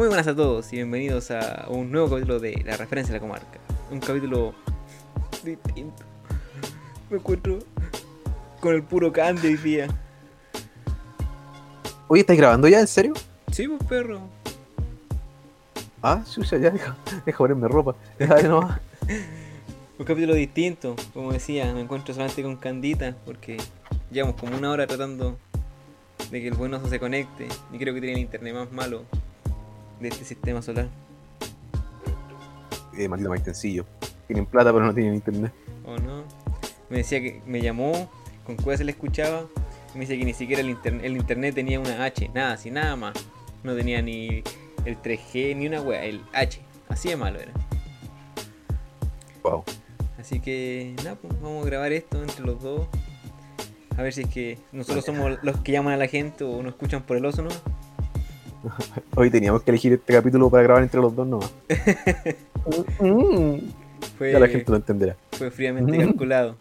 Muy buenas a todos y bienvenidos a un nuevo capítulo de La Referencia de la Comarca. Un capítulo distinto. Me encuentro con el puro Candy hoy día. Oye, ¿estáis grabando ya? ¿En serio? Sí, pues perro. Ah, chucha, ya, deja, deja ponerme ropa. Un capítulo distinto, como decía, me encuentro solamente con Candita porque llevamos como una hora tratando de que el buenoso se conecte y creo que tiene el internet más malo de este sistema solar. Eh, maldito Maitencillo. Tienen plata pero no tienen internet. ¿O no? Me decía que me llamó, con cuál se le escuchaba, me dice que ni siquiera el, internet el internet tenía una H, nada, así, nada más. No tenía ni el 3G, ni una wea, el H. Así de malo era. Wow. Así que, nada, pues vamos a grabar esto entre los dos. A ver si es que nosotros somos los que llaman a la gente o nos escuchan por el oso, ¿no? Hoy teníamos que elegir este capítulo para grabar entre los dos nomás. Mm, Fue, ya la gente lo entenderá. fue fríamente calculado.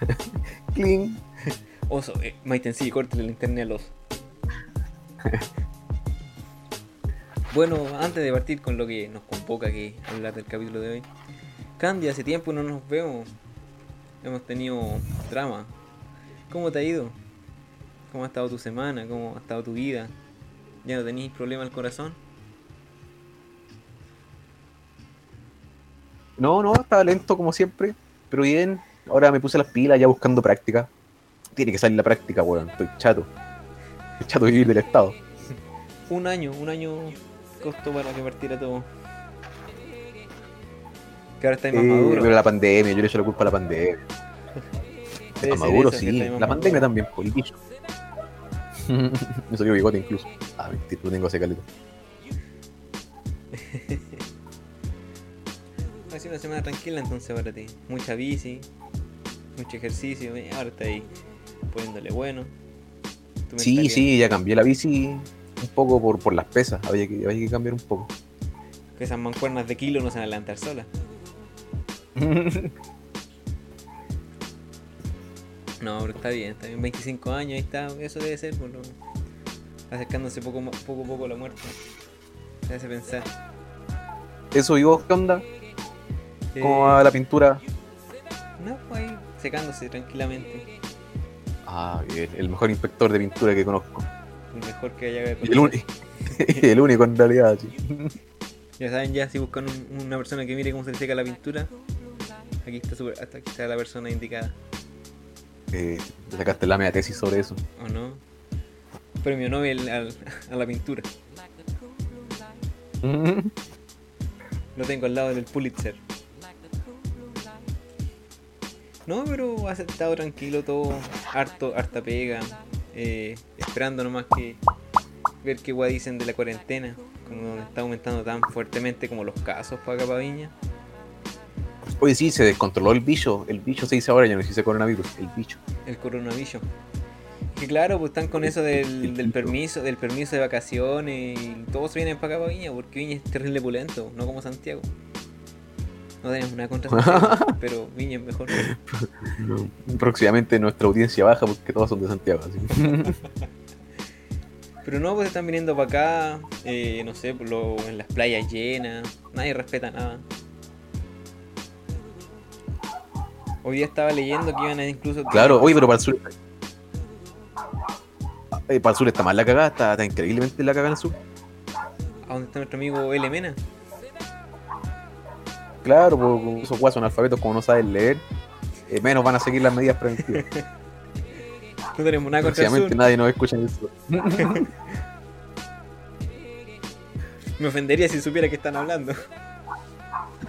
Cling. Oso, eh, Maiten, sí, córtale el internet al oso. bueno, antes de partir con lo que nos convoca que hablar del capítulo de hoy. Candy, hace tiempo no nos vemos. Hemos tenido drama. ¿Cómo te ha ido? ¿Cómo ha estado tu semana? ¿Cómo ha estado tu vida? ¿Ya no tenéis problema al corazón? No, no, estaba lento como siempre, pero bien. Ahora me puse las pilas ya buscando práctica. Tiene que salir la práctica, weón. Estoy chato. Estoy chato de vivir del Estado. Un año, un año costó para que partiera todo. Que ahora estáis más Eh, maduro. pero la pandemia, yo le echo la culpa a la pandemia. Está maduro, sí. La pandemia también, el bicho. Me salió bigote incluso. Ah, mentira, tengo ese caleta. Ha sido una semana tranquila entonces para ti. Mucha bici, mucho ejercicio, eh, ahora está ahí poniéndole bueno. Sí, sí, ya cambié la bici un poco por, por las pesas. Había que, había que cambiar un poco. Que esas mancuernas de kilo no se van a levantar solas. No, pero está bien, está bien. 25 años, ahí está, eso debe ser, por lo- acercándose poco, a poco a la muerte. Te hace pensar. Eso, ¿y vos qué onda? Eh, ¿Cómo va la pintura? No, pues ahí secándose tranquilamente. Ah, bien, el mejor inspector de pintura que conozco. El mejor que haya Y el, uni- el único en realidad, sí. Ya saben, ya si buscan un- una persona que mire cómo se le seca la pintura, aquí está, super- hasta aquí está la persona indicada, Te sacaste la media tesis sobre eso. ¿o no? Premio Nobel al- a la pintura. Lo tengo al lado del Pulitzer. No, pero ha estado tranquilo todo, harto, harta pega, eh, esperando nomás que ver qué guay dicen de la cuarentena, como está aumentando tan fuertemente como los casos para acá para Viña. Oye, sí, se descontroló el bicho. El bicho se dice ahora, ya no se dice coronavirus. El bicho. el coronavirus. Que claro, pues están con eso del, del permiso, del permiso de vacaciones y todos se vienen para acá para Viña porque Viña es terrible pulento, no como Santiago. No tenemos nada contra Santiago, pero Viña es mejor. Próximamente nuestra audiencia baja porque todos son de Santiago. Así. Pero no, pues están viniendo para acá, eh, no sé, lo- en las playas llenas, nadie respeta nada. Hoy día estaba leyendo que iban a incluso... Claro, oye, pero para el sur. Eh, para el sur está mal la cagada, está, está increíblemente la cagada en el sur. ¿A dónde está nuestro amigo L. Mena? Claro, porque esos guasos analfabetos como no saben leer, eh, menos van a seguir las medidas preventivas. No tenemos nada contra el sur. nadie nos escucha en el sur. Me ofendería si supiera que están hablando.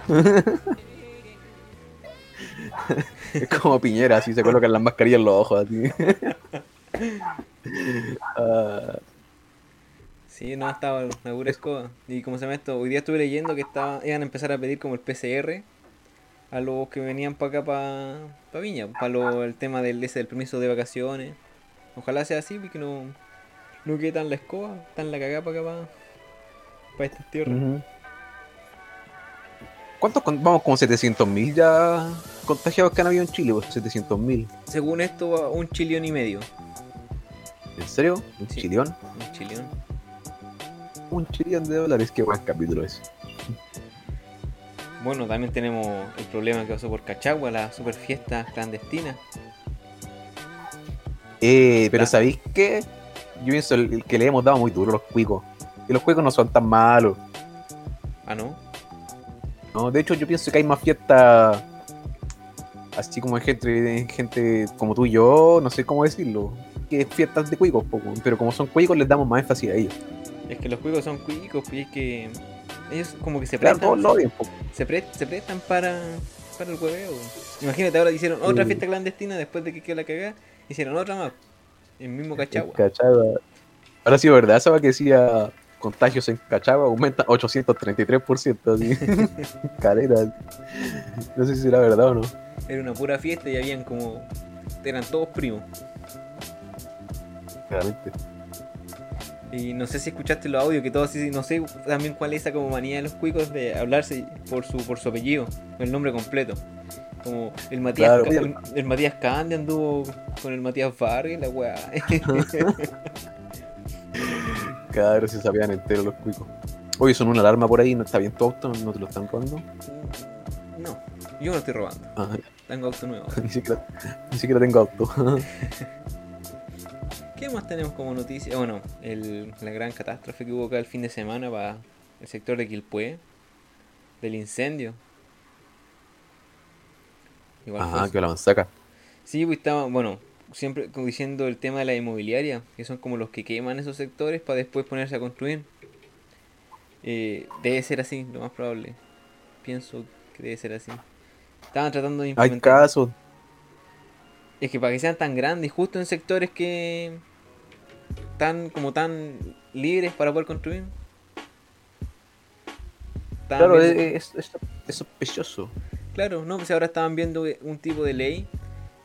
Es como Piñera, así se colocan las mascarillas en los ojos, así. Ah, Sí, no, estaba una pura escoba. Y como se llama esto, hoy día estuve leyendo que estaba, iban a empezar a pedir como el PCR a los que venían para acá, para Viña, para el tema del, ese, del permiso de vacaciones. Ojalá sea así, porque no, no quede tan la escoba, tan la cagada para acá, para, para estas tierras. ¿Cuántos con- vamos como 700.000 ya contagiados que han habido en Chile? Pues 700.000. Según esto, un chillón y medio. ¿En serio? ¿Un Sí. chilión? Un chillón. Un trillón de dólares, qué buen capítulo es. Bueno, también tenemos el problema que pasó por Cachagua, la super fiesta clandestina. Eh, pero. ¿sabéis qué? Yo pienso el, el que le hemos dado muy duro a los cuicos. Y los cuicos no son tan malos. Ah, ¿no? ¿no? De hecho, yo pienso que hay más fiestas así como hay gente, gente como tú y yo, no sé cómo decirlo, que fiestas de cuicos, poco. pero como son cuicos les damos más énfasis a ellos. Es que los juegos son cuicos y es que ellos como que se prestan, se, pre- se prestan para, para el hueveo. Imagínate, ahora hicieron otra Sí. fiesta clandestina después de que quedó la cagada, hicieron otra más. El mismo Cachagua. Cachagua. Ahora sí, ¿verdad? Va que decía contagios en Cachagua aumentan 833%, así. Caleta. No sé si será verdad o no. Era una pura fiesta y habían como... Eran todos primos. Claramente. Y no sé si escuchaste los audios que todos así, no sé también cuál es esa como manía de los cuicos de hablarse por su por su apellido, el nombre completo. Como el Matías Claro, el Matías Cande anduvo con el Matías Vargas, la weá. Cada vez se sabían enteros los cuicos. Oye, son una alarma por ahí, ¿no está bien tu auto? ¿No te lo están robando? no, yo no lo estoy robando, Ah, tengo auto nuevo. ni, siquiera, ni siquiera tengo auto. ¿Qué más tenemos como noticia? Bueno, el- la gran catástrofe que hubo acá el fin de semana para el sector de Quilpué, del incendio. Igual Ajá, que la mansaca. Sí, pues estaba, bueno, siempre como diciendo el tema de la inmobiliaria, que son como los que queman esos sectores para después ponerse a construir. Eh, debe ser así, lo más probable. Pienso que debe ser así. Estaban tratando de Hay implementar. casos. Es que para que sean tan grandes, justo en sectores que tan como tan libres para poder construir. Estaban Claro, viendo- es, es, es sospechoso. Claro, no, pues ahora estaban viendo un tipo de ley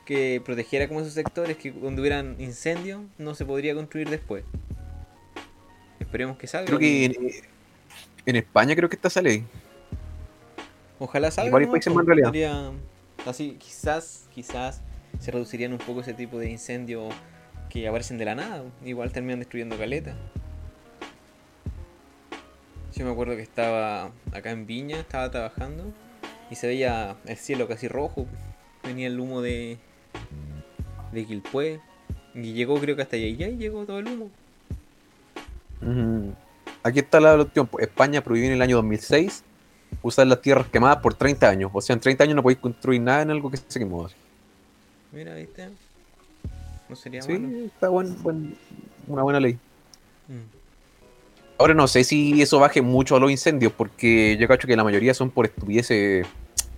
que protegiera como esos sectores que donde hubieran incendios no se podría construir después. Esperemos que salga. Creo que en, en España creo que está esa ley. Ojalá salga. varios países más en realidad. podría- así, quizás, quizás se reducirían un poco ese tipo de incendios que aparecen de la nada. Igual terminan destruyendo caleta. Yo me acuerdo que estaba acá en Viña, estaba trabajando y se veía el cielo casi rojo. Venía el humo de, de Quilpué. Y llegó creo que hasta allá y llegó todo el humo. Aquí está la cuestión. pues, España prohibió en el año 2006 usar las tierras quemadas por 30 años. O sea, en 30 años no podéis construir nada en algo que se quemó. Mira, ¿viste? No sería Sí, malo. está buen, buen- una buena ley. Mm. Ahora no sé si eso baje mucho a los incendios, porque yo cacho que la mayoría son por estupideces,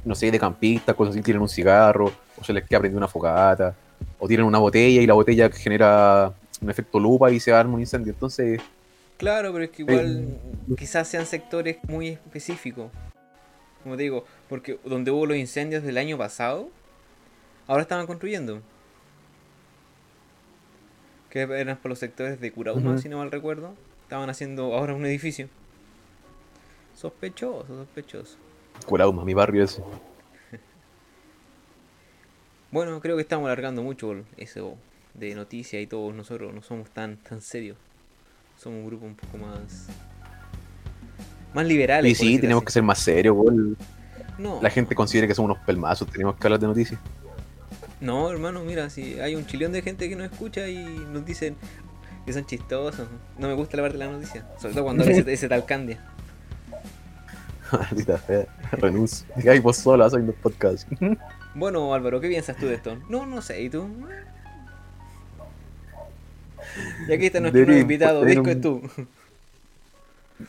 no sé, de campistas, cosas así, tienen un cigarro, o se les queda prendida una fogata, o tienen una botella y la botella genera un efecto lupa y se arma un incendio. Entonces, Claro, pero es que igual quizás sean sectores muy específicos. Como te digo, porque donde hubo los incendios del año pasado, ahora estaban construyendo. Que eran por los sectores de Curauma, si no mal recuerdo. Estaban haciendo ahora un edificio. Sospechoso, sospechoso. Curauma, mi barrio ese. Bueno, creo que estamos alargando mucho eso de noticias y todos nosotros no somos tan, tan serios. Somos un grupo un poco más... Más liberales. Y sí, tenemos así. que ser más serios. No. La gente considera que somos unos pelmazos, tenemos que hablar de noticias. No, hermano, mira, si hay un chillón de gente que nos escucha y nos dicen que son chistosos. No me gusta la parte de la noticia. Sobre todo cuando ese, ese tal Candia. Maldita fea, renuncio. Ay, vos sola haciendo podcast. Bueno, Álvaro, ¿qué piensas tú de esto? No, no sé, ¿y tú? Y aquí está nuestro nuevo Debería invitado, tener Disco un- es tú.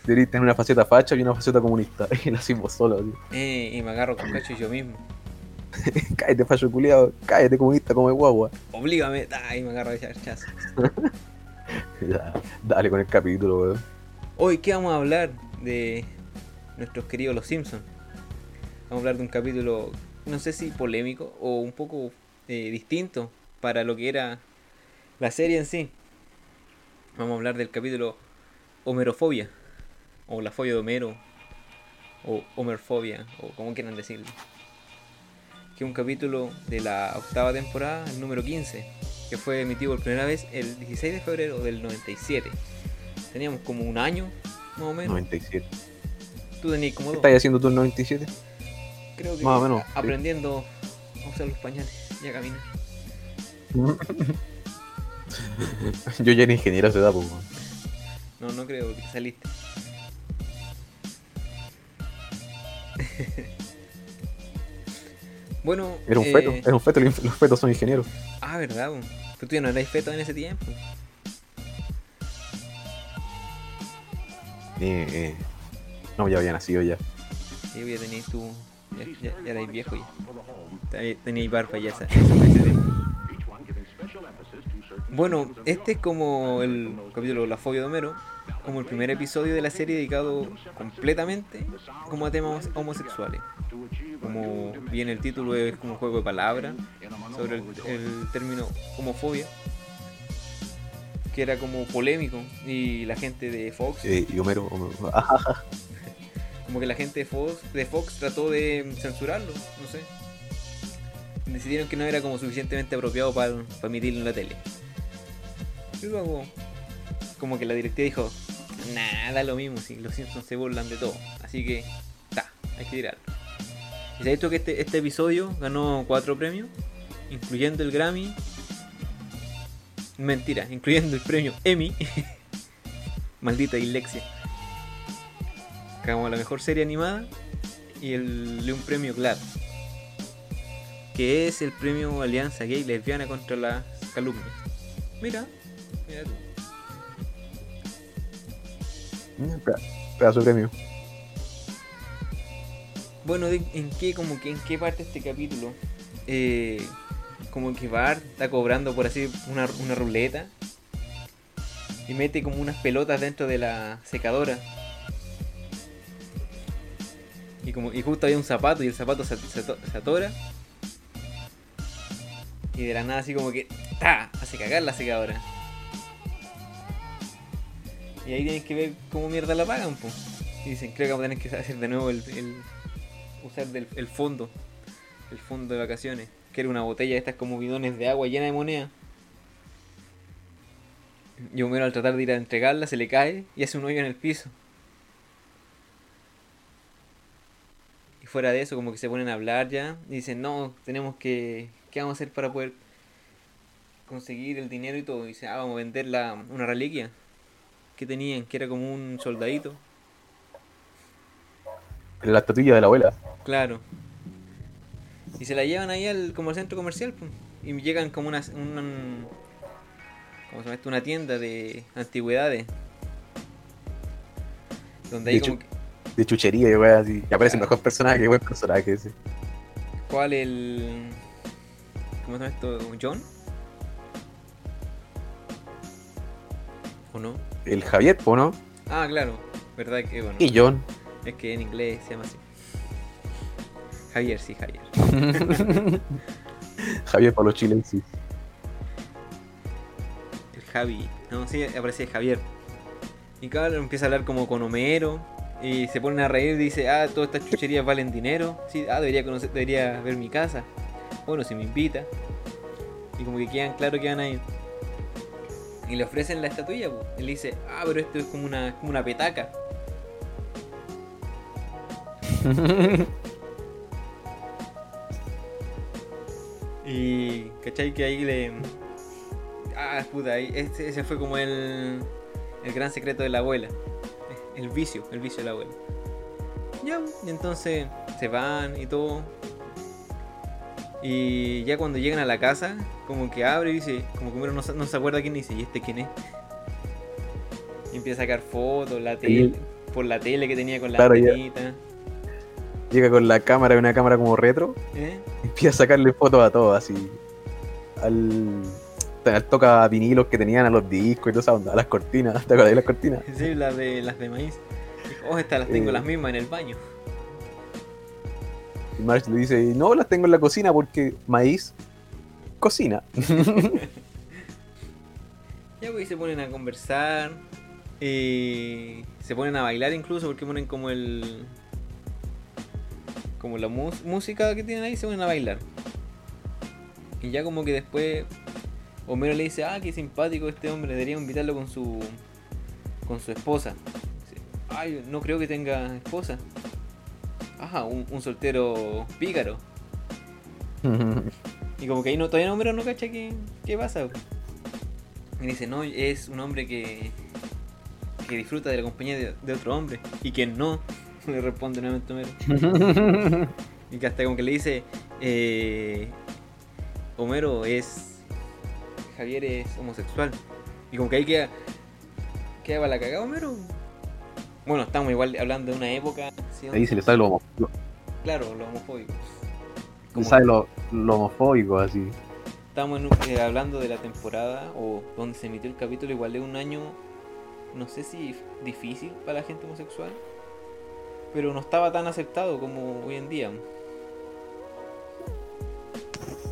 Deberías tener una faceta facha y una faceta comunista. Y la hacemos solo, así. Eh, y me agarro con cacho yo mismo. Cállate, fallo culiado. Cállate, comunista, come guagua. Oblígame, ah, y me agarro de charchazo. Dale con el capítulo, weón. Hoy, ¿qué vamos a hablar de nuestros queridos Los Simpsons? Vamos a hablar de un capítulo, no sé si polémico o un poco eh, distinto para lo que era la serie en sí. Vamos a hablar del capítulo Homerofobia, o la fobia de Homero, o Homerfobia, o como quieran decirlo. Que es un capítulo de la octava temporada, el número 15, que fue emitido por primera vez el 16 de febrero del 97 teníamos como un año más o menos. 97. Tú tenías como ¿Qué dos. estás haciendo tú en 97? Creo que Más o menos, sí. aprendiendo a usar los pañales y a caminar. Yo ya era ingeniero a esa edad, pues. No, no creo que saliste. bueno. Era un eh, feto, era un feto, los fetos son ingenieros. Ah, verdad, po. Pero tú ya no eras feto en ese tiempo. Eh, eh. No, ya había nacido ya. Sí, ya tenías tú. Ya, ya, ya erais viejo ya. Te- Teníais barba ya esa. Bueno, este es como el capítulo La fobia de Homero, como el primer episodio de la serie dedicado completamente como a temas homosexuales. Como bien el título es como un juego de palabras sobre el, el término homofobia, que era como polémico y la gente de Fox Eh, y Homero. Homero- como que la gente de Fox, de Fox trató de censurarlo, no sé. Decidieron que no era como suficientemente apropiado para, para emitirlo en la tele. Y luego, como que la directiva dijo, nada lo mismo, si los Simpsons se burlan de todo. Así que, ta, hay que tirarlo. Y se ha dicho que este, este episodio ganó cuatro premios, incluyendo el Grammy. Mentira, incluyendo el premio Emmy. Maldita dislexia como la mejor serie animada y el de un premio GLAAD que es el premio Alianza Gay Lesbiana contra las calumnias mira mira tú. Mm, peda- Pedazo premio. bueno en qué como que en qué parte este capítulo Eh, como que Bart está cobrando por así una, una ruleta y mete como unas pelotas dentro de la secadora y como y justo había un zapato y el zapato se, se ato- se atora. Y de la nada así como que ¡ta! hace cagar la secadora. Y ahí tienes que ver cómo mierda la pagan pues y dicen creo que vamos a tener que hacer de nuevo el, usar el fondo el fondo de vacaciones que era una botella de estas como bidones de agua llena de moneda. Y Homero al tratar de ir a entregarla se le cae y hace un hoyo en el piso fuera de eso, como que se ponen a hablar ya. Y dicen, no, tenemos que... ¿Qué vamos a hacer para poder conseguir el dinero y todo? Y dicen, ah, vamos a vender la, una reliquia que tenían, que era como un soldadito. La estatuilla de la abuela. Claro. Y se la llevan ahí al, como al centro comercial. pues. Y llegan como una... un- ¿Cómo se llama esto? Una tienda de antigüedades. Donde hay como... hecho- De chuchería y weá así. Y aparece el Claro. mejor personaje, qué buen personaje ese. ¿Cuál el... ¿Cómo se llama esto? ¿John? ¿O no? El Javier, po, ¿no? Ah, claro. ¿Verdad que bueno? Y John. Es que en inglés se llama así. Javier, sí, Javier. Javier para los chilenses. El Javi. No, sí, aparece Javier. Y claro, empieza a hablar como con Homero. Y se ponen a reír y dice, ah, todas estas chucherías valen dinero. Sí, ah, debería conocer, debería ver mi casa. Bueno, si me invita. Y como que quedan claro que van a ir. Y le ofrecen la estatuilla, pues. Él dice, ah, pero esto es como una, como una petaca. Y, ¿cachai? Que ahí le... Ah, puta, ahí, ese, ese fue como el, el gran secreto de la abuela. El vicio, el vicio de la abuela. Ya, y entonces se van y todo. Y ya cuando llegan a la casa, como que abre y dice, como que uno no, se- no se acuerda quién dice, ¿y este quién es? Y empieza a sacar fotos, la tele, por la tele que tenía con la Claro, ya. antenita. Llega con la cámara, una cámara como retro. ¿eh? y Empieza a sacarle fotos a todos, así. Al. Al toca vinilos que tenían a los discos y toda esa onda, las cortinas. ¿Te acuerdas de las cortinas? Sí, las de, las de maíz. Oh, estas las tengo Eh. las mismas en el baño. Y Marge le dice, no, las tengo en la cocina porque maíz, cocina. Ya pues y se ponen a conversar. Y se ponen a bailar incluso porque ponen como el. Como la música que tienen ahí, se ponen a bailar. Y ya como que después Homero le dice, ah, qué simpático este hombre, debería invitarlo con su. con su esposa. Sí. ay, no creo que tenga esposa. Ajá, un, un soltero pícaro. Y como que ahí no, todavía Homero no cacha qué, qué pasa. Y dice, no, es un hombre que, que disfruta de la compañía de, de otro hombre. Y que no, le responde nuevamente Homero. Y que hasta como que le dice, eh, Homero es... Javier es homosexual. Y como que ahí queda... Queda para la cagada Homero. Bueno, estamos igual hablando de una época... ¿sí? Ahí se le sale lo, homo- lo- Claro, lo homofóbico. le Como sale lo, lo homofóbico así. Estamos en un- eh, hablando de la temporada o donde se emitió el capítulo, igual de un año, no sé si difícil para la gente homosexual, pero no estaba tan aceptado como hoy en día.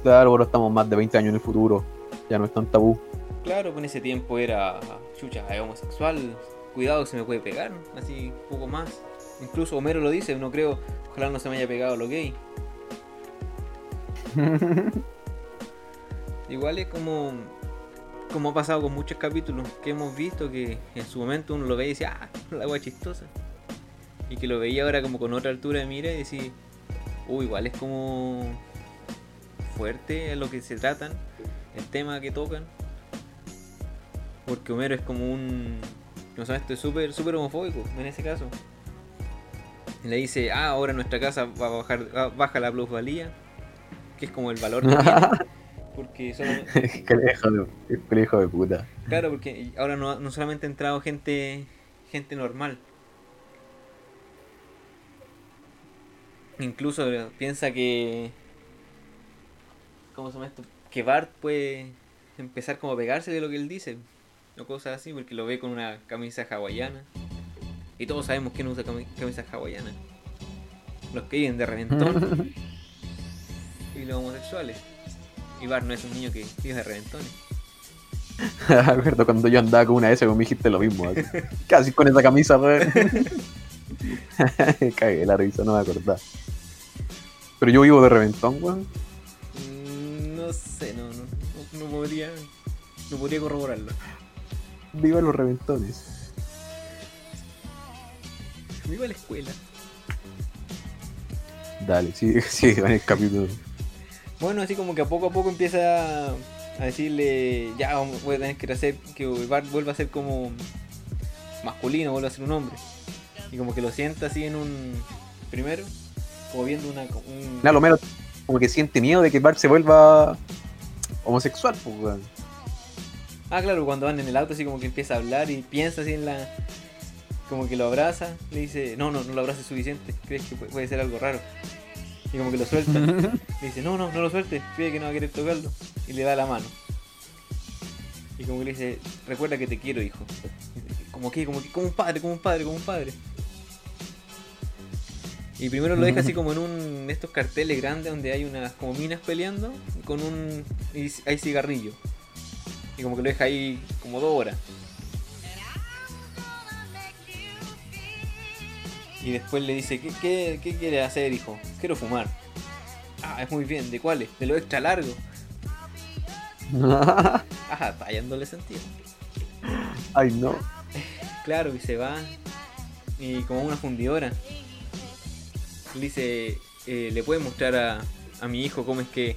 Claro, ahora estamos más de 20 años en el futuro. Ya no es tan tabú. Claro, en ese tiempo era, chucha, es homosexual, cuidado se me puede pegar, así poco más. Incluso Homero lo dice, no creo, ojalá no se me haya pegado lo gay. Igual es como, como ha pasado con muchos capítulos que hemos visto que en su momento uno lo ve y dice, ah, la agua chistosa. Y que lo veía ahora como con otra altura de mira y decía, uy, igual es como fuerte a lo que se tratan, el tema que tocan. Porque Homero es como un. No sé, esto es súper, súper homofóbico en ese caso. Y le dice, ah, ahora nuestra casa va a bajar, va- baja la plusvalía, que es como el valor que tiene. Porque solamente, Qué hijo de, puta. claro, porque ahora no, no solamente ha entrado gente, gente normal. Incluso piensa que. ¿Cómo se llama esto? Que Bart puede empezar como a pegarse de lo que él dice. O cosas así, porque lo ve con una camisa hawaiana. Y todos sabemos quién usa cami- camisa hawaiana. Los que viven de reventón. y los homosexuales. Y Bart no es un niño que vive de reventones. Acuerdo cuando yo andaba con una S, me dijiste lo mismo. así. Casi con esa camisa, weón. Cagué la risa, no me acordaba. Pero yo vivo de reventón, weón. No sé, no, no, no, podría. No podría corroborarlo. Vivo en los reventones. Viva la escuela. Dale, sigue, sigue con el capítulo. Bueno, así como que a poco a poco empieza a decirle, ya voy a tener que hacer que Bart vuelva a ser como masculino, vuelva a ser un hombre. Y como que lo sienta así en un primero, como viendo una un- menos como que siente miedo de que Bart se vuelva homosexual, pues, weón. Ah, claro, cuando van en el auto así como que empieza a hablar y piensa así en la como que lo abraza, le dice, "No, no, no lo abraces suficiente, crees que pu- puede ser algo raro." Y como que lo suelta. Le dice, no, no, no lo sueltes, cree que no va a querer tocarlo. Y le da la mano. Y como que le dice, recuerda que te quiero, hijo. Como que, como que, como un padre, como un padre, como un padre. Y primero lo deja así como en un estos carteles grandes donde hay unas como minas peleando con un y hay cigarrillo. Y como que lo deja ahí como dos horas. Y después le dice, ¿qué, qué, qué quiere hacer, hijo? Quiero fumar. Ah, es muy bien, ¿de cuáles? De lo extra largo. Ajá, está sentido. Ay, no. Claro, y se va. Y como una fundidora. Le dice, eh, le puede mostrar a, a mi hijo cómo es que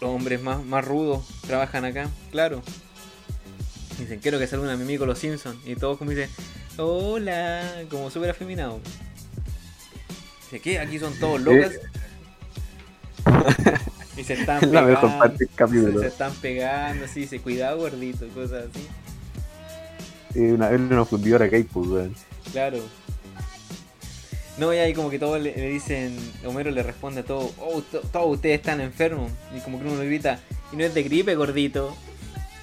los hombres más, más rudos trabajan acá. Claro. Dicen, quiero que salga un amigo los Simpsons. Y todos como dicen, hola, como súper afeminado. Dice, ¿qué? Aquí son todos locas. y se están Es la mejor pegando, parte del se, se están pegando, así, dice, cuidado gordito, cosas así. Una, fundidora que hay, pues, weón. Claro. No, y ahí como que todos le, le dicen, Homero le responde a todo, oh, to- todos ustedes están enfermos. Y como que uno le grita, y no es de gripe, gordito.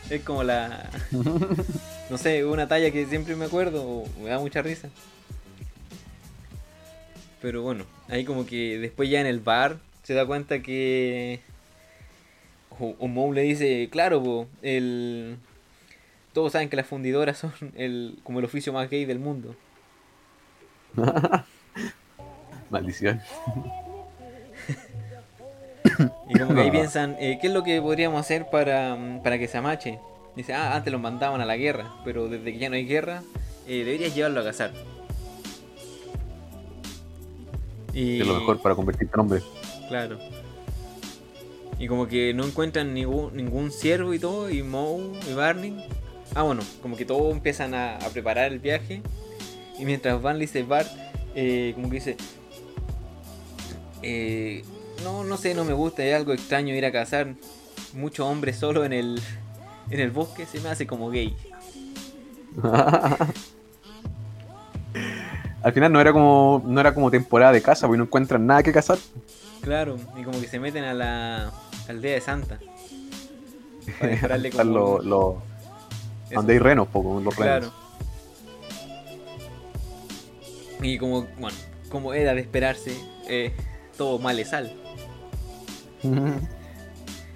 Es como la... No sé, una talla que siempre me acuerdo, o me da mucha risa. Pero bueno, ahí como que después ya en el bar se da cuenta que... O, o Moe le dice, claro, po, el... Todos saben que las fundidoras son el, como el oficio más gay del mundo. Maldición. Y como que ahí piensan, eh, ¿qué es lo que podríamos hacer para, mm, para que se amache? Dice, ah, antes los mandaban a la guerra, pero desde que ya no hay guerra, eh, deberías llevarlo a cazar. Y, Es lo mejor para convertirte en hombre. Claro. Y como que no encuentran ningún, ningún ciervo y todo, y Moe y Barney. Ah, bueno, como que todos empiezan a, a preparar el viaje. Y mientras van, le dice Bart, eh, como que dice: eh, No, no sé, no me gusta, es algo extraño ir a cazar. Muchos hombres solo en el, en el bosque se me hace como gay. Al final no era como no era como temporada de caza, porque no encuentran nada que cazar. Claro, y como que se meten a la aldea de Santa. Para dispararle como- donde hay renos, poco, los Claro. renos. Y como, bueno, como era de esperarse, eh, todo mal le sal.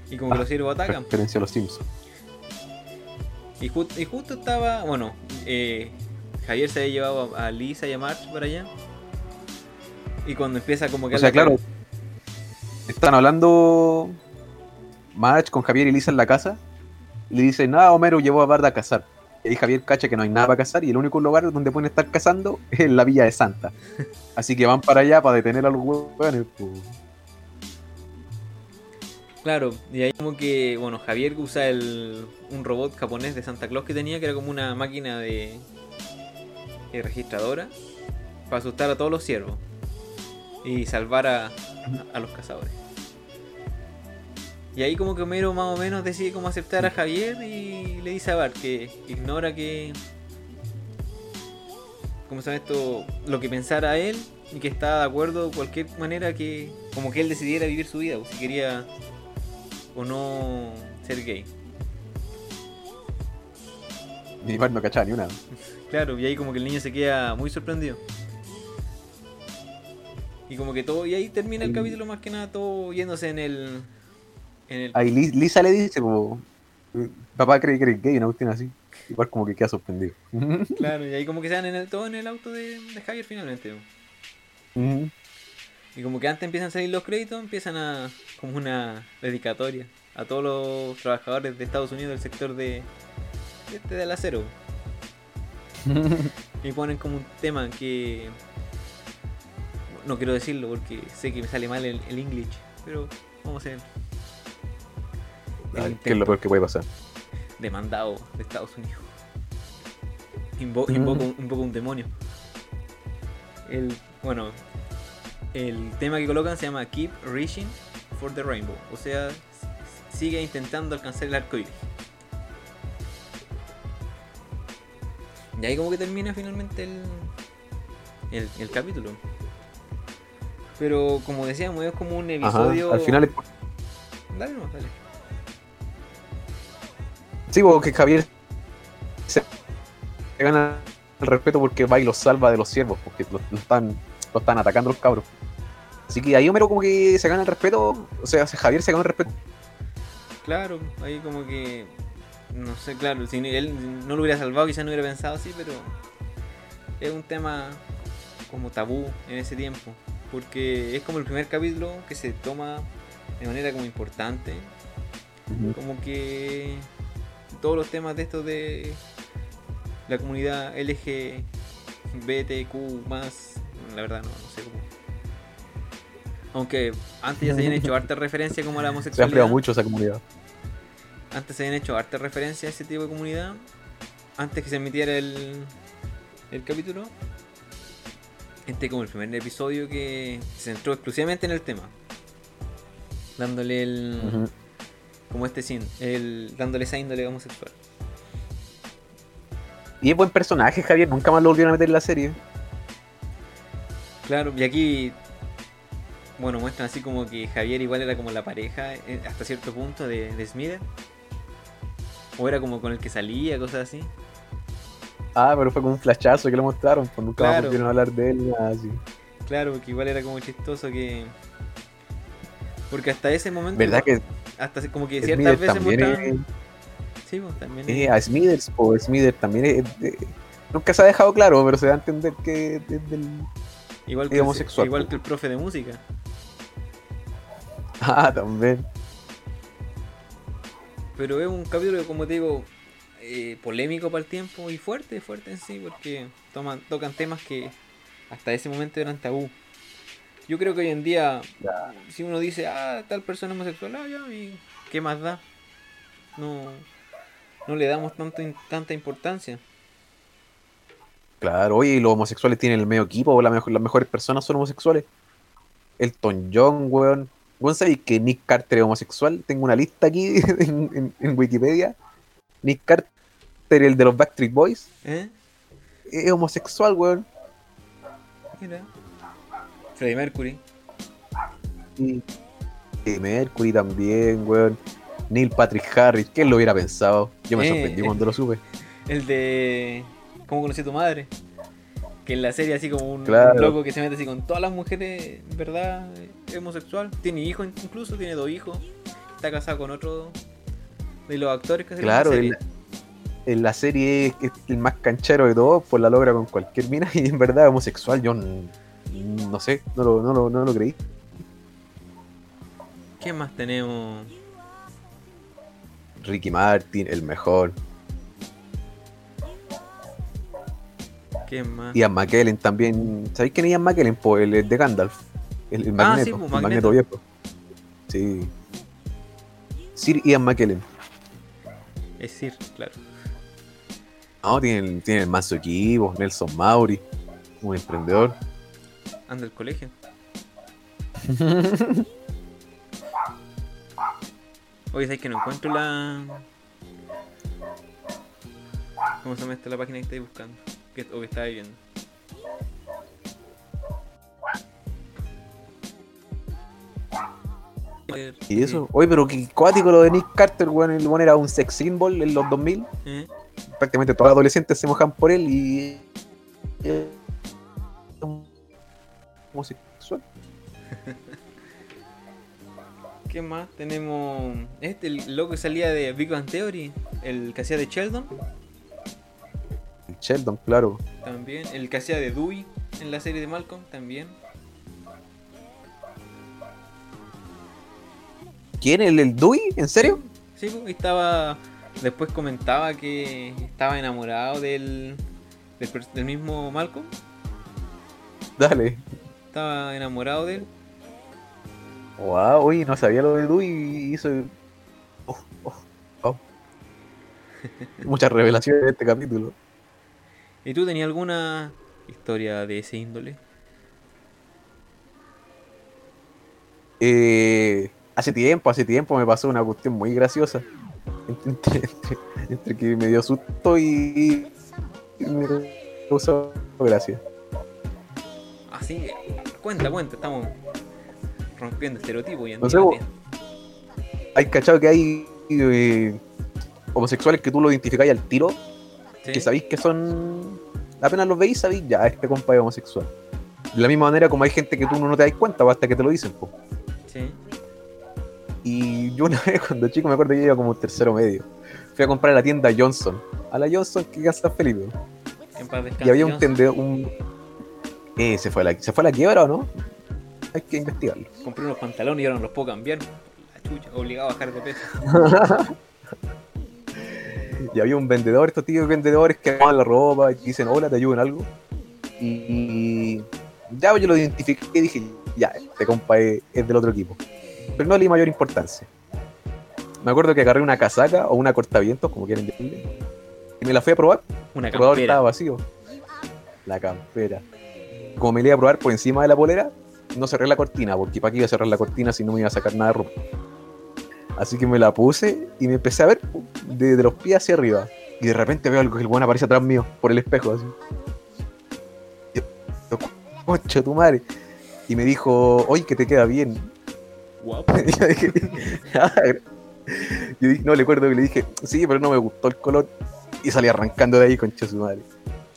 Y como que Ah, los siervos atacan. Referencia a los Simpsons. Y, ju- y justo estaba, bueno, eh, Javier se había llevado a, Lisa y a March para allá. Y cuando empieza como que... O sea, claro. Están hablando March con Javier y Lisa en la casa. Y le dicen, nada, Homero llevó a Bart a cazar. Y Javier cacha que no hay nada para cazar y el único lugar donde pueden estar cazando es en la villa de Santa. Así que van para allá para detener a los hueones. pues. Claro, y ahí como que, bueno, Javier usa el, un robot japonés de Santa Claus que tenía, que era como una máquina de, de registradora, para asustar a todos los ciervos y salvar a, a los cazadores. Y ahí como que Homero más o menos decide cómo aceptar a Javier y le dice a Bart que ignora que... ¿Cómo se llama esto? Lo que pensara él y que está de acuerdo de cualquier manera que... Como que él decidiera vivir su vida, o si quería o no ser gay. Y Bart no cachaba ni una. Claro, y ahí como que el niño se queda muy sorprendido. Y como que todo, y ahí termina el capítulo más que nada todo yéndose en el... En el Ahí Li- Lisa le dice, como, papá cree que eres gay, una cuestión así. Bart como que queda sorprendido. claro, y ahí como que se dan en el, todo en el auto de, de Javier finalmente. Y como que antes empiezan a salir los créditos, empiezan a... como una dedicatoria a todos los trabajadores de Estados Unidos del sector de... Este del acero. Y ponen como un tema que. No quiero decirlo porque sé que me sale mal el, el English, pero vamos a ver. Ay, ¿Qué es lo peor que puede pasar? demandado de Estados Unidos. Invo- invoco, un- invoco un demonio. El, bueno, el tema que colocan se llama Keep Reaching for the Rainbow. O sea, sigue intentando alcanzar el arco iris. Y ahí como que termina finalmente el, el, el capítulo. Pero como decíamos, es como un Ajá, episodio... Al final es Dale, no, dale. Sí, porque Javier se gana el respeto porque va y los salva de los siervos, porque lo, lo están, lo están atacando los cabros. Así que ahí Homero como que se gana el respeto, o sea, Javier se gana el respeto. Claro, ahí como que. No sé, claro, si él no lo hubiera salvado, quizás no hubiera pensado así, pero. Es un tema como tabú en ese tiempo. Porque es como el primer capítulo que se toma de manera como importante. Como que. Todos los temas de estos de. La comunidad LGBTQ más. La verdad, no, no sé cómo. Aunque antes ya se habían hecho harta referencia como a la Se ha homosexualidad. ampliado mucho esa comunidad. Antes se habían hecho harta referencia a ese tipo de comunidad. Antes que se emitiera el, el capítulo. Este como el primer episodio que se centró exclusivamente en el tema. Dándole el. Como este sin. El, dándole esa índole homosexual. Y es buen personaje, Javier, nunca más lo volvieron a meter en la serie. Claro, y aquí. Bueno, muestran así como que Javier igual era como la pareja eh, hasta cierto punto de, de Smither. O era como con el que salía, cosas así. Ah, pero fue como un flashazo que lo mostraron, pues nunca más Claro. volvieron a hablar de él nada así. Claro, porque igual era como chistoso que. Porque hasta ese momento. ¿Verdad que Hasta como que ciertas Smithers veces también mostraban. es, Sí, pues también. es- a Smithers, o Smithers también es, nunca se ha dejado claro, pero se da a entender que es del... igual, que homosexual, igual que el profe de música. Ah, también. Pero es un capítulo que, como te digo, eh, polémico para el tiempo y fuerte, fuerte en sí, porque toman, tocan temas que hasta ese momento eran tabú. Yo creo que hoy en día, si uno dice, ah, tal persona homosexual, ah, ya, ¿y qué más da? No, no le damos tanto, tanta importancia. Claro, oye, y los homosexuales tienen el medio equipo, la mejor, las mejores personas son homosexuales. Elton John, weón. ¿Vos sabéis que Nick Carter es homosexual? Tengo una lista aquí en, Wikipedia. Nick Carter, el de los Backstreet Boys, ¿Eh? es homosexual, weón. Mira. Freddie Mercury. Y Freddie Mercury también, weón. Neil Patrick Harris, ¿quién lo hubiera pensado? Yo me eh, sorprendí cuando lo supe. El de ¿Cómo conocí a tu madre? Que en la serie así como un, loco que se mete así con todas las mujeres, ¿verdad? Homosexual. Tiene hijos incluso, tiene dos hijos. Está casado con otro de los actores que se Claro, en la, en la serie es el más canchero de todos, pues la logra con cualquier mina y en verdad homosexual yo no, sé, no lo, no, lo, no lo creí. ¿Qué más tenemos? Ricky Martin, el mejor. Ian McKellen también. ¿Sabéis quién es Ian McKellen? Pues el de Gandalf. El, el ah, magneto, pues, el magneto viejo. Sí. Sir Ian McKellen. Es Sir, claro. No, tiene, tiene el mazo equipo, Nelson Mauri, un emprendedor. Anda el colegio. Oye, ¿sabes que no encuentro la. ¿Cómo se llama esta la página que estoy buscando? que, o que está viviendo. ¿Y eso? Oye, pero qué cuático lo de Nick Carter, weón. El weón era un sex symbol en los 2000. ¿Eh? Prácticamente todos los adolescentes se mojan por él y. homosexual. ¿Qué más? Tenemos. Este, el loco que salía de Big Bang Theory, el que hacía de Sheldon. Sheldon, claro. También. El que hacía de Dewey en la serie de Malcolm, también. ¿Quién? ¿El, el Dewey? ¿En serio? Sí, sí, estaba. Después comentaba que estaba enamorado del, del, mismo Malcolm. Dale. Estaba enamorado de él. Wow, uy, no sabía lo de Dewey y hizo. Oh, oh, oh. Muchas revelaciones en este capítulo. ¿Y tú tenías alguna historia de ese índole? Eh, hace tiempo, hace tiempo me pasó una cuestión muy graciosa. Entre, que me dio susto y, me causó gracia. Así, cuenta, cuenta, estamos rompiendo estereotipos y en Hay cachado que hay eh, homosexuales que tú lo identificáis al tiro que sabéis que son. Apenas los veis, sabéis, ya, este compa es homosexual. De la misma manera como hay gente que tú no te das cuenta, hasta que te lo dicen, po. Sí. Y yo una vez cuando chico me acuerdo que iba como tercero medio. Fui a comprar a la tienda Johnson. A la Johnson que gasta Felipe. Y había un tendedor, un. Eh, se fue, la, ¿Se fue a la quiebra o no? Hay que investigarlo. Compré unos pantalones y ahora no los puedo cambiar. La chucha, obligado a bajar de peso. y había un vendedor, estos tíos vendedores que van la ropa y dicen, hola, ¿te ayudo en algo? Y ya yo lo identifiqué y dije, ya, este compa es, del otro equipo. Pero no le di mayor importancia. Me acuerdo que agarré una casaca o una cortavientos, como quieren decirle, y me la fui a probar. Una el probador estaba vacío. La campera. Como me la iba a probar por encima de la polera, no cerré la cortina, porque para qué iba a cerrar la cortina si no me iba a sacar nada de ropa. Así que me la puse y me empecé a ver de, los pies hacia arriba. Y de repente veo algo que el buen aparece atrás mío, por el espejo, así. Yo, tu madre. Y me dijo, oye, que te queda bien. Guapo. yo dije, no, le acuerdo que le dije, sí, pero no me gustó el color. Y salí arrancando de ahí, con su madre.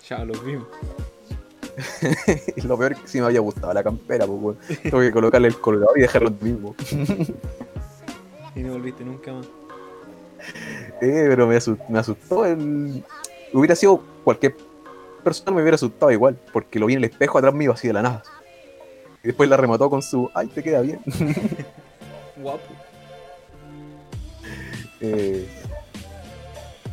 Ya lo vimos. Y lo peor es que sí me había gustado la campera, pues, Tengo que colocarle el colgador y dejarlo mismo. Y no volviste nunca más. Eh, pero me asustó, Hubiera sido cualquier persona me hubiera asustado igual, porque lo vi en el espejo atrás mío así de la nada. Y después la remató con su, ay, te queda bien. Guapo. Eh,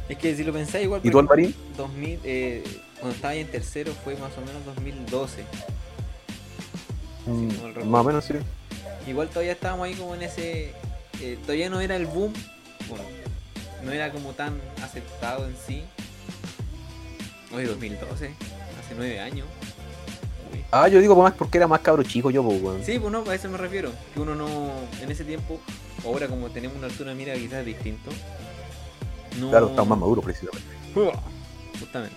Es que si lo pensáis igual... ¿Y tú, Alvarín? 2000, eh, cuando estaba ahí en tercero fue más o menos 2012. no mal recuerdo. Mm, más o menos, sí. Igual todavía estábamos ahí como en ese... eh, todavía no era el boom. Bueno, no era como tan aceptado en sí. Hoy 2012, hace nueve años. Uy. Ah, yo digo más porque era más cabro chico yo, pues. Sí, pues no, a eso me refiero. Que uno no, en ese tiempo, ahora como tenemos una altura de mira quizás distinto. No... Claro, estamos más maduros, precisamente. Justamente.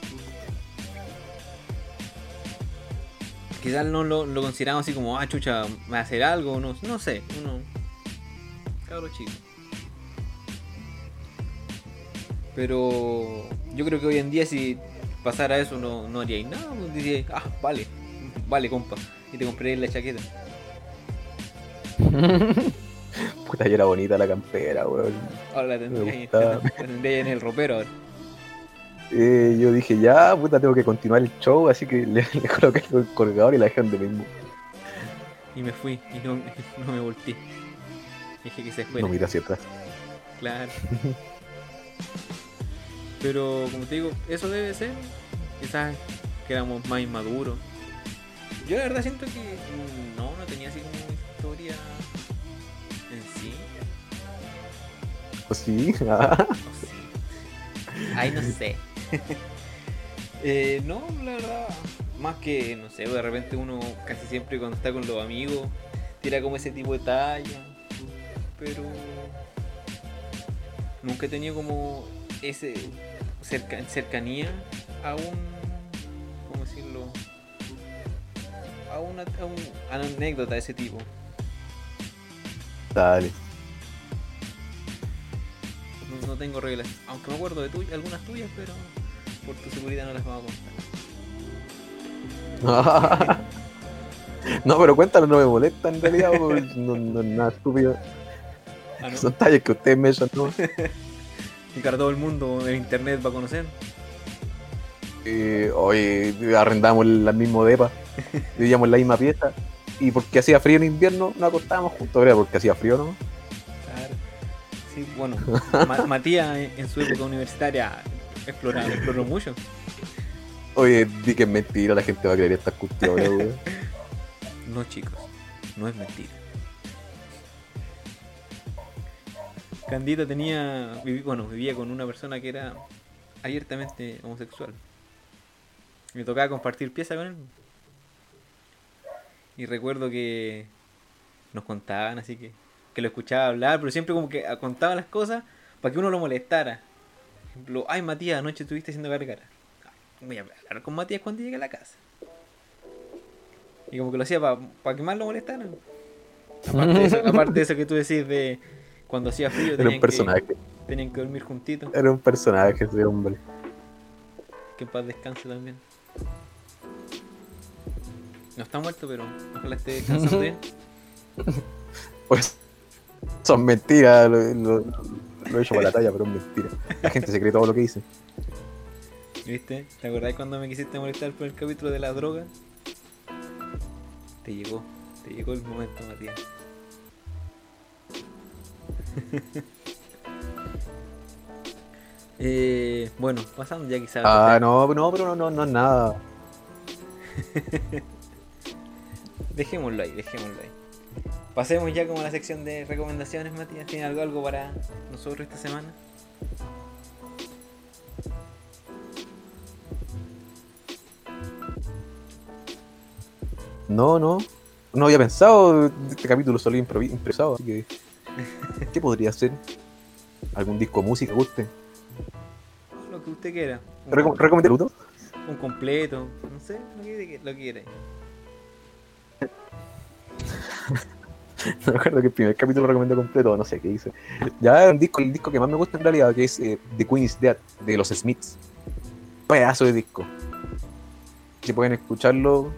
Quizás no lo, lo consideramos así como, ah, chucha, va a hacer algo, no, no sé, uno. Cabro chico. Pero yo creo que hoy en día si pasara eso no, no haríais nada, pues diríais, ah, vale, vale, compa, y te compré la chaqueta. Puta, y era bonita la campera, weón. Ahora la tendría, la tendría en el ropero ahora. Eh, yo dije, ya, puta, tengo que continuar el show, así que le, le coloqué el colgador y la dejé donde mismo. Y me fui y no, no me volteé. Dije que se fuera. No mira hacia atrás. Claro. Pero como te digo, eso debe ser. Quizás que éramos más inmaduros. Yo la verdad siento que no, no tenía así como historia en sí. Pues sí, ah, O sí. Ay, no sé. Eh, no, la verdad, más que, no sé, de repente uno casi siempre cuando está con los amigos tira como ese tipo de talla. Pero nunca he tenido como ese cerca- cercanía a un, ¿cómo decirlo? A una, a un- a una anécdota de ese tipo. dale. No, tengo reglas. Aunque me acuerdo de tuy- algunas tuyas, pero por tu seguridad no las vamos a contar. no, pero cuéntalo, no me molesta en realidad, porque no, no es nada estúpido. Ah, ¿no? Son tallas que ustedes me echan, ¿no? Y todo el mundo en internet va a conocer. Eh, oye, arrendamos el mismo depa, vivíamos en la misma pieza, y porque hacía frío en invierno, nos acostábamos juntos, ¿verdad? Porque hacía frío, ¿no? Sí, bueno, Ma- Matías en, su época universitaria exploraba, exploró mucho. Oye, di que es mentira, la gente va a creer estas cuestiones, weón. No, chicos, no es mentira. Candida tenía, bueno, vivía con una persona que era abiertamente homosexual. Me tocaba compartir pieza con él. Y recuerdo que nos contaban, así que, que lo escuchaba hablar, pero siempre como que contaba las cosas para que uno lo molestara. Por ejemplo, ay Matías, anoche estuviste haciendo gargara. Voy a hablar con Matías cuando llegue a la casa. Y como que lo hacía para que más lo molestaran. Aparte de, eso, aparte de eso que tú decís de cuando hacía frío Era tenían, un personaje, que, tenían que dormir juntitos. era un personaje ese hombre. Que en paz descanse también. No está muerto, pero ojalá esté descansando bien. Pues, son mentiras, lo, lo- lo he hecho para la talla, pero es mentira. La gente se cree todo lo que dice. ¿Viste? ¿Te acordás cuando me quisiste molestar por el capítulo de la droga? Te llegó, te llegó el momento, Matías. eh, bueno, pasando ya quizás. Ah, no, no, pero no, no, no es nada. Dejémoslo ahí, dejémoslo ahí. Pasemos ya como a la sección de recomendaciones, Matías. ¿Tiene algo, algo para nosotros esta semana? No, no. No había pensado. Este capítulo salió improvi- improvisado, así que. ¿Qué podría ser? ¿Algún disco de música que guste? Lo que usted quiera. Recom- ¿Recomendé Luto? un completo, no sé, lo que, lo que quiera. No me acuerdo que el primer capítulo lo recomendé completo, no sé qué hice. Ya un disco, el disco que más me gusta en realidad, que es eh, The Queen is Dead, de los Smiths. Pedazo de disco. Si pueden escucharlo.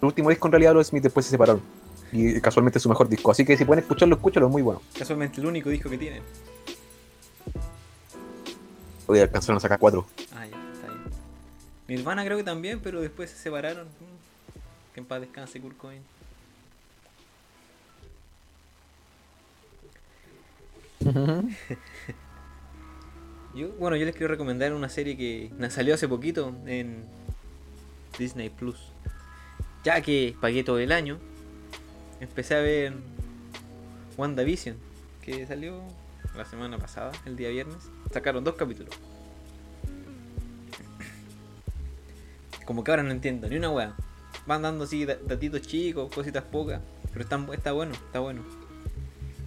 El último disco en realidad los Smiths después se separaron. Y casualmente es su mejor disco. Así que si pueden escucharlo, escúchalo, es muy bueno. Casualmente el único disco que tienen. Hoy alcanzaron a sacar cuatro. Ah, ya, está bien. Mi hermana creo que también, pero después se separaron. Mm, Que en paz descanse Kurt Yo, bueno, yo les quiero recomendar una serie que salió hace poquito en Disney Plus. Ya que pagué todo el año, empecé a ver WandaVision, que salió la semana pasada, el día viernes. Sacaron dos capítulos. Como que ahora no entiendo ni una wea. Van dando así da- datitos chicos, cositas pocas, pero están, bu- está bueno, está bueno.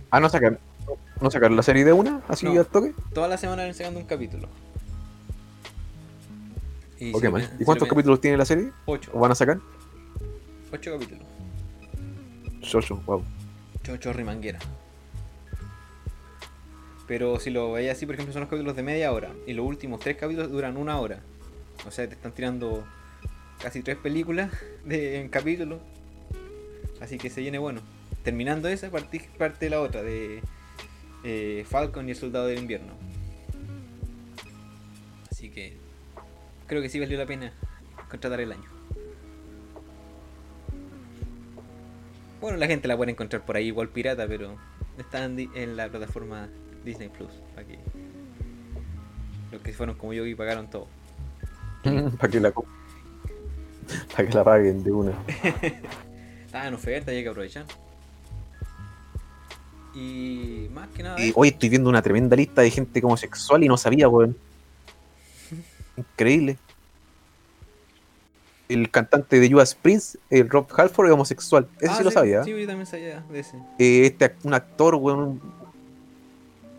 Ah, no sacar, no sacar la serie de una, así No. al toque. Toda la semana van sacando un capítulo. Y Ok, si lo man. ven- ¿Y cuántos capítulos tiene la serie? Ocho. ¿O van a sacar? Ocho capítulos. Ocho, wow. Chocho rimanguera. Pero si lo veis así, por ejemplo, son los capítulos de media hora. Y los últimos tres capítulos duran una hora. O sea, te están tirando casi tres películas de, en capítulo. Así que se viene bueno. Terminando esa, parte, parte la otra, de eh, Falcon y el Soldado del Invierno. Así que creo que sí valió la pena contratar el año. Bueno, la gente la puede encontrar por ahí igual pirata, pero está en, la plataforma Disney Plus. Que los que fueron como yo y pagaron todo. Para que la para que la paguen de una. Estaba en oferta hay que aprovechar. Y más que nada. Y hoy estoy viendo una tremenda lista de gente homosexual y no sabía, weón. Increíble. El cantante de Judas Prince, el Rob Halford, es homosexual. Eso Ah, sí lo sabía. Sí, yo también sabía de ese. Eh, este un actor, weón.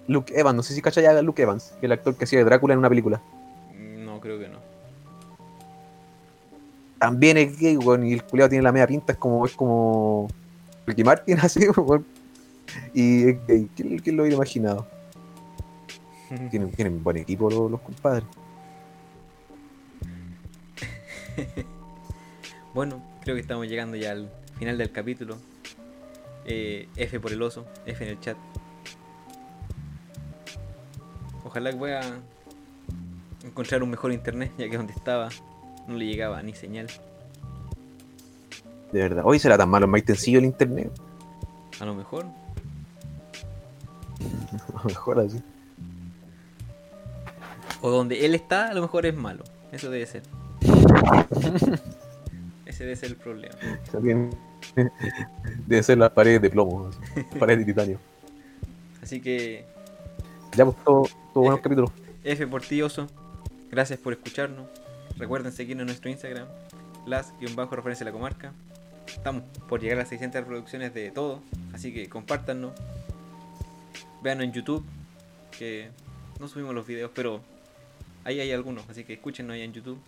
Luke Evans, no sé si cachai a Luke Evans, el actor que hacía de Drácula en una película. No, creo que no. También es gay, weón, y el culiado tiene la media pinta, es como, es como Ricky Martin, así, weón. Y es gay. ¿Quién, quién lo hubiera imaginado? Tienen, tienen buen equipo los, los compadres. Bueno, creo que estamos llegando ya al final del capítulo. Eh, F por el oso, F en el chat. Ojalá que pueda encontrar un mejor internet, ya que donde estaba no le llegaba ni señal. De verdad. Hoy será tan malo, más sencillo el internet. A lo mejor. A lo mejor así. O donde él está, a lo mejor es malo. Eso debe ser. Ese debe ser el problema. También Deben ser las paredes de plomo, paredes de titanio. Así que Ya, pues, todo, todo buenos capítulos. F por ti, oso. Gracias por escucharnos. Recuerden seguirnos en nuestro Instagram, las-referencia a la comarca. Estamos por llegar a las 600 reproducciones de todo, así que compártanos. Veanos en YouTube, que no subimos los videos, pero ahí hay algunos, así que escúchenos ahí en YouTube.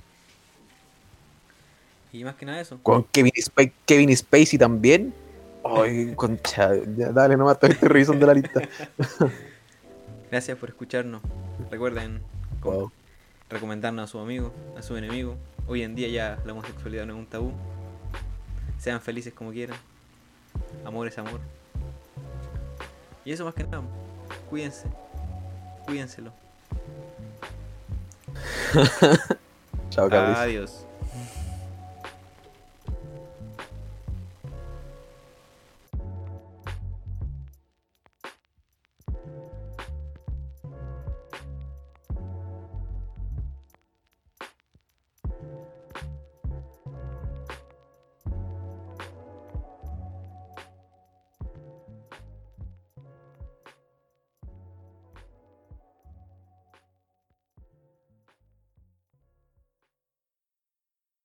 Y más que nada eso. Con Kevin, Spacey, Kevin Spacey también. Ay, concha. Ya, dale nomás, estoy revisando la lista. Gracias por escucharnos. Recuerden Wow. recomendarnos a su amigo, a su enemigo. Hoy en día ya la homosexualidad no es un tabú. Sean felices como quieran. Amor es amor. Y eso más que nada. Cuídense. Cuídenselo. Chao, cabros. Adiós.